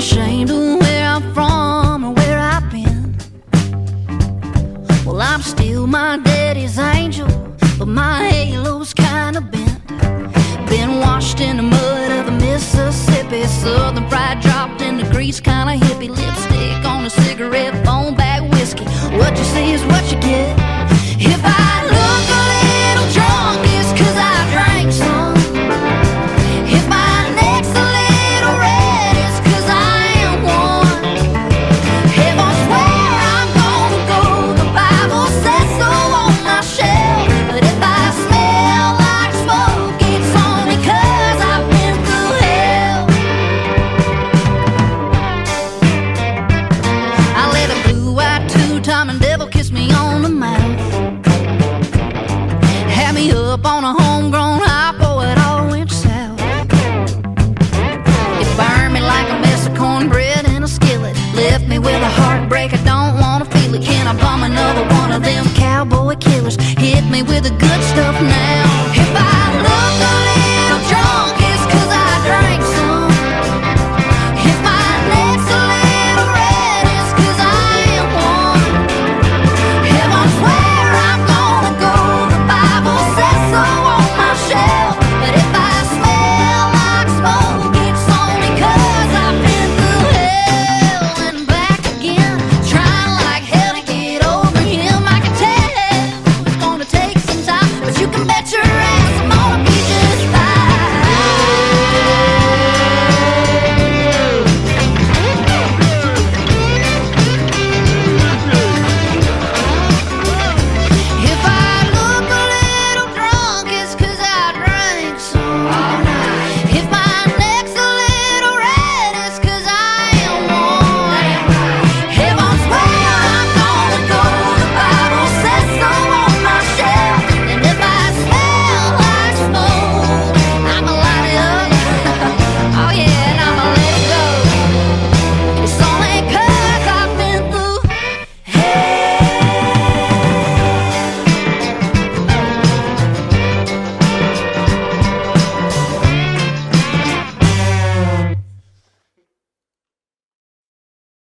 ashamed of where I'm from or where I've been. Well, I'm still my daddy's angel, but my halo's kinda bent. Been washed in the mud of the Mississippi, southern pride dropped in the grease, kinda good stuff now.